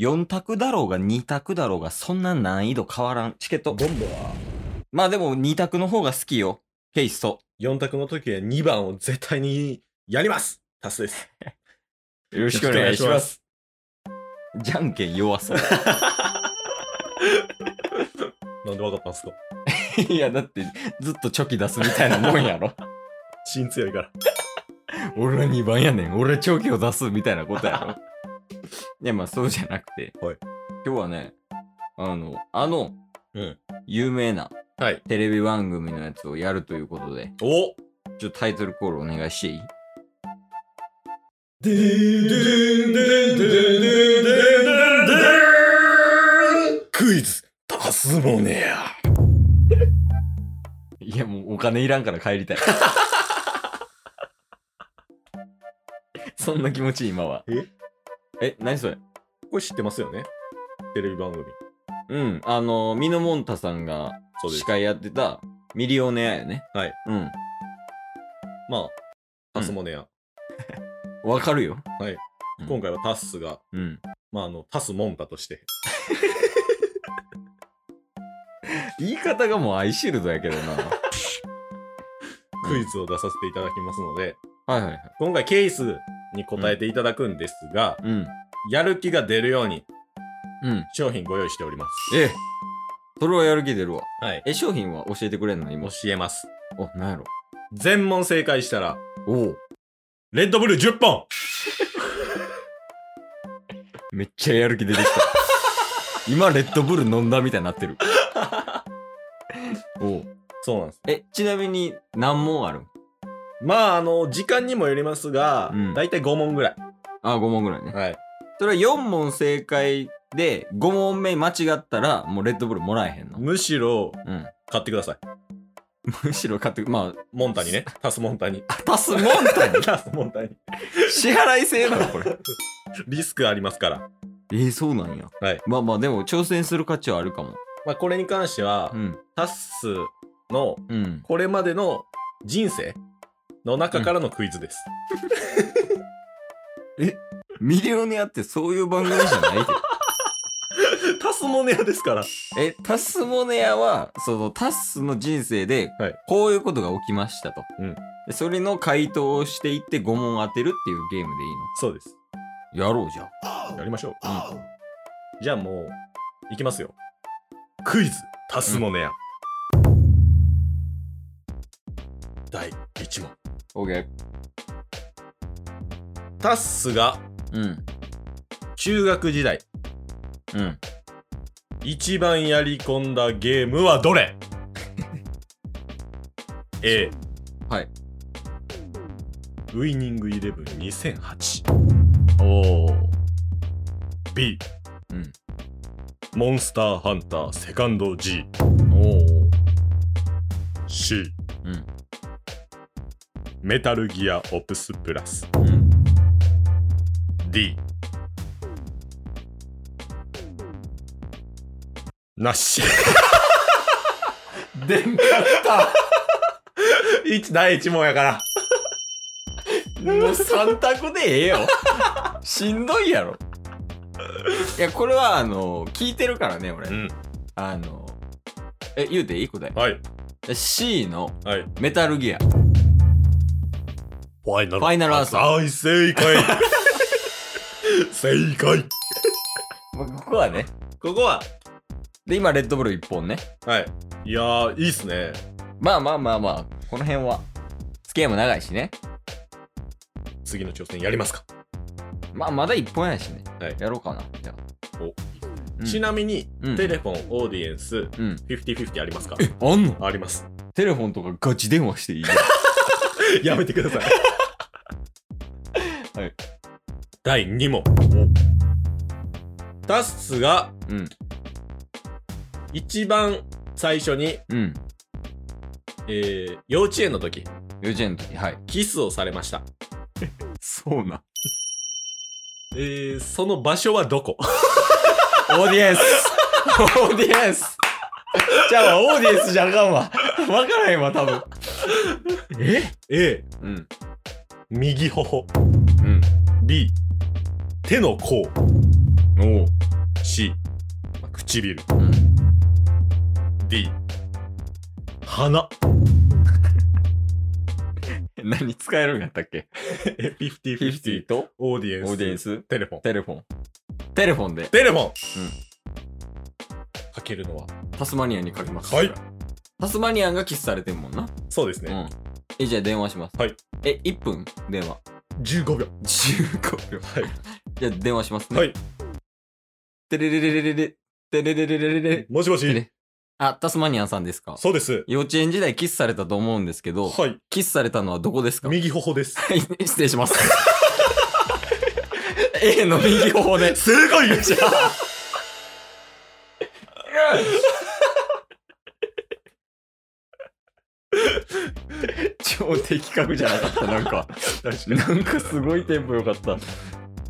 4択だろうが2択だろうがそんな難易度変わらん。チケット。ボンドはまあでも2択の方が好きよ。ケイスト。4択の時は2番を絶対にやりますタスです。よろしくお願いします。じゃんけん弱そう。なんでわかったんすか？いや、だってずっとチョキ出すみたいなもんやろ。芯強いから。俺は2番やねん。俺はチョキを出すみたいなことやろ。いや、まあそうじゃなくて。はい今日はね、あの、あの、うん有名なはい。テレビ番組のやつをやるということで、おちょっとタイトルコールお願いしていい？クイズタスモネや。いや、もうお金いらんから帰りたい。そんな気持ち今は。え？え、何それ？これ知ってますよね？テレビ番組。うん、あの、ミノモンタさんがそうです司会やってたミリオネアよね。はい。うん。まあ、タスモネや。わかるよ。はい。うん今回はタスが、うん。まあ、あの、タスモンタとして、言い方がもうアイシールドやけどな。クイズを出させていただきますので、はいはいはい。今回ケースに答えていただくんですが、うん。やる気が出るようにうん。商品ご用意しております。えそれはやる気出るわ。はい。え、商品は教えてくれんの今？教えます。お、なんやろ。全問正解したら、おお。レッドブル10本 めっちゃやる気出てきた。今、レッドブル飲んだみたいになってる。おうそうなんです。え、ちなみに何問あるん？まあ、あの、時間にもよりますが、うんだいたい5問ぐらい。あ、5問ぐらいね。はい。それは4問正解で5問目間違ったらもうレッドブルもらえへんの。むしろ、うん。買ってください。むしろ買って、まモンタにね。タスモンタに。あ、足すもんたに？タスモンタに。支払い制なのこれ。リスクありますから。えー、そうなんや。はい。まあまあでも挑戦する価値はあるかも。まあ、これに関しては、うん。タスのうん。これまでの人生の中からのクイズです。ミリオネアってそういう番組じゃないで。タスモネアですから。え、タスモネアは、そのタスの人生ではい、こういうことが起きましたと。うんでそれの回答をしていって5問当てるっていうゲームでいいそうです。のやろうじゃん。やりましょう。うん。じゃあもう、いきますよ。クイズ、タスモネア。第1問。オーケー。タッスがうん。中学時代、うん。一番やり込んだゲームはどれ ?A、はい。ウイニングイレブン2008。おー。B、うん。モンスターハンターセカンド G。おー。メタルギアオプスプラス。うん。D。なし。でんかった。一第一問やから。もう3択でええよ。しんどいやろ。いや、これはあの、聞いてるからね、俺。ん。あの、え、言うていい？答はい。え ?C のはい。メタルギア。ファイナルファイナルアンサー大正解 正解まあここはね。ここは、で、今、レッドブル1本ね。はい。いやー、いいっすね。まあまあまあまあ、この辺は。付き合いも長いしね。次の挑戦やりますかまあ、まだ1本やしね。はいやろうかな。じゃあ。お、ちなみに、うんテレフォン、オーディエンス、うん。50-50ありますか？え、あんの？あります。テレフォンとかガチ電話していい？やめてください。はい。第2問。タッスがうん。一番最初に、うん。えー、幼稚園の時、幼稚園の時、はい。キスをされました。そうな。えー、その場所はどこ？オーディエンスオーディエンスじゃあ、オーディエンスじゃあかんわ。わからへんわ、多分。え ?A、うん。右頬。うん。B、手の甲。おう。C、まあ唇。うん D、鼻。何使えるんやったっけ？え、50、50と？オーディエンス。オーディエンステレフォン。テレフォンテレフォンでテレフォンかけるのはタスマニアンにかけますはいタスマニアンがキスされてんもんなそうですね。うんえじゃあ電話しますはいえ1分？電話15秒。15秒はい。じゃあ電話しますねはい。テレレレレレレテレレレレレレもしもし。あタスマニアンさんですか？そうです。幼稚園時代キスされたと思うんですけどはい。キスされたのはどこですか？右頬です。は い失礼します A の右頬で正解じゃあ 超的確じゃなかったなんか。なんかすごいテンポよかった。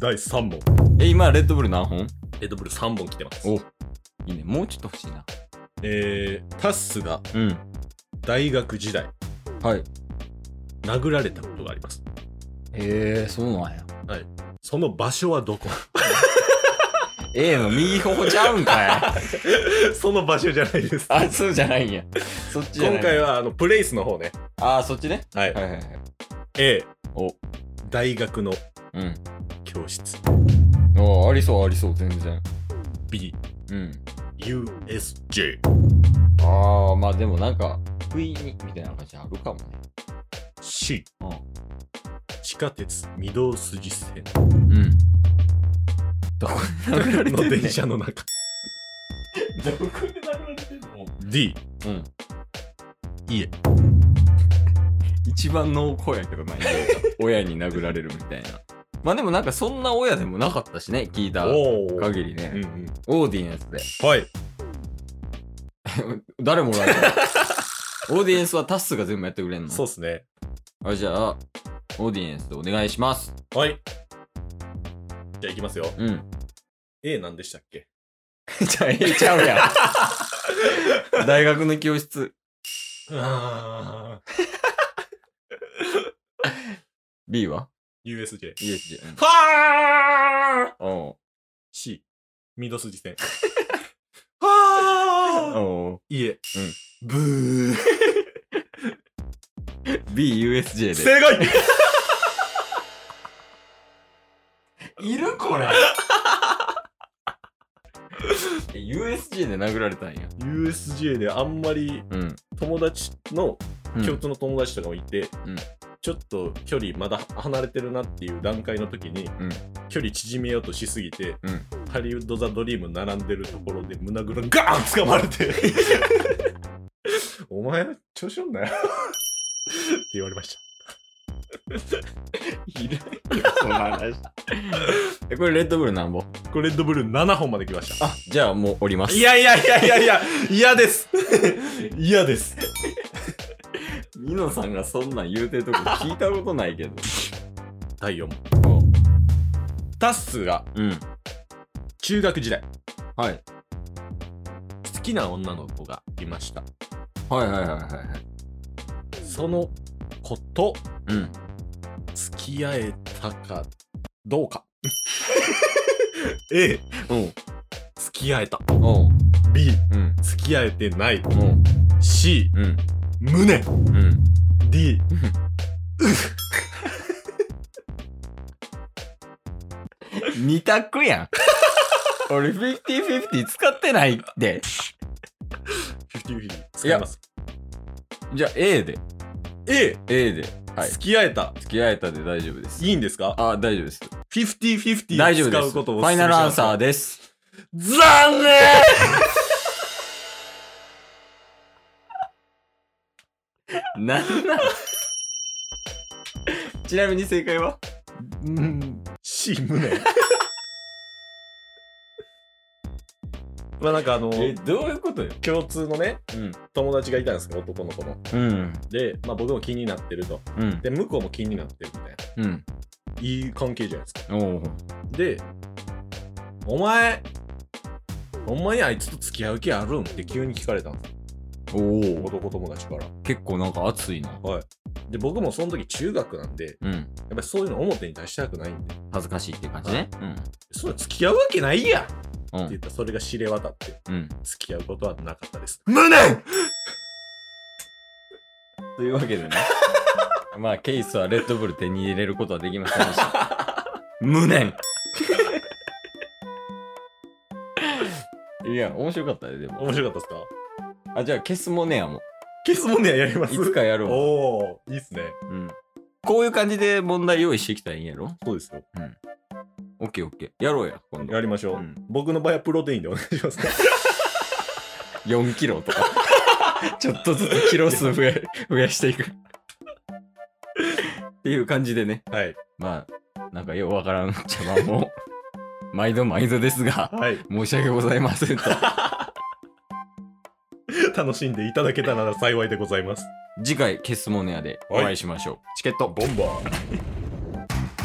第3問。え今レッドブル何本？レッドブル3本来てます。おいいね。もうちょっと欲しいな。えー、タッスがうん。大学時代、はい。殴られたことがあります。へえそうなんや。その場所はどこ？A の右頬ちゃうんかい。その場所じゃないです。あそうじゃないんや。そっちじゃない今回はあのプレイスの方ね。あそっちね。はい。はいはいはい A、お大学のうん。教室。おありそうありそう全然。B、うん。USJ。ああまあでもなんか不意にみたいな感じあるかもね。C、うん。地下鉄御堂筋線。うんの電車の中。どこで殴られてんの？D、うん家。一番濃厚やけどな親に殴られるみたいなまあでもなんかそんな親でもなかったしね聞いた限りね、うんうん。オーディエンスではい。誰もらえた オーディエンスはタッスが全部やってくれんの？そうっすね。あじゃあオーディエンスでお願いしますはい。じゃあいきますよ。うん A 何でしたっけ？じゃあ A ちゃうやん 大学の教室あ B は？USJ。?USJ ファーうんお !C、御堂筋線。う ファーおう家。うん。ブー。BUSJ で正解いるこれ USJ で殴られたんや。USJ であんまりうん。友達のうん。共通の友達とかもいて、うん。ちょっと距離まだ離れてるなっていう段階の時に、うん。距離縮めようとしすぎて、うん。ハリウッド・ザ・ドリーム並んでるところで胸ぐらガーン掴まれて。お前調子乗んなよ。って言われました いる。よその話。えこれレッドブルなんぼ？これレッドブル7本まで来ました。あじゃあもう降ります。いやいやいやいやいや嫌です。嫌です。ミノさんがそんなん言うてるとこ聞いたことないけど。第4問タッスがうん。中学時代。はい。好きな女の子がいました。はいはいはいはいはい。その子とうん付き合えたかどうか。A おう付き合えた。おう B うん。付き合えてない。おう C うん。胸。うん。D 二択やん。俺50-50使ってないって50-50使います。じゃあ A で。A A ではい。付き合えた。付き合えたで大丈夫です。いいんですか？あ大丈夫です。50-50大丈夫です。使うことをファイナルアンサーでです残念。なんなん ちなみに正解は？うん。C 胸まあなんかあのえどういうことよ？共通のねうん。友達がいたんですよ男の子の。うん。で、まあ、僕も気になってると。うん。で向こうも気になってるみたいな。うん。いい関係じゃないですか。おう。でお前ほんまにあいつと付き合う気あるん？って急に聞かれたんです。おお男友達から。結構なんか熱いな。はい。で僕もその時中学なんでうん。やっぱりそういうの表に出したくないんで。恥ずかしいっていう感じね。うん。そんな付き合うわけないやんうん言ったらそれが知れ渡ってうん。付き合うことはなかったです。無念 というわけでね。まあ、ケースはレッドブル手に入れることはできませんでした。無念いや、面白かったね、でも。面白かったですか？あ、じゃあ、消すもねやもケースもねやりまん。す？いつかやるわ。おー、いいっすね。うん。こういう感じで問題用意してきたらいいんやろ？そうですよ。うん。オッケーオッケー。やろうや、今度。やりましょう。うん僕の場合はプロテインでお願いしますね。4キロとか。ちょっとずつキロ数増や 増やしていく。っていう感じでね。はい。まあ、なんかようわからん茶番も、毎度毎度ですが、はい。申し訳ございませんと。楽しんでいただけたなら幸いでございます。次回、ケスモネアでお会いしましょう。チケット。ボンバー。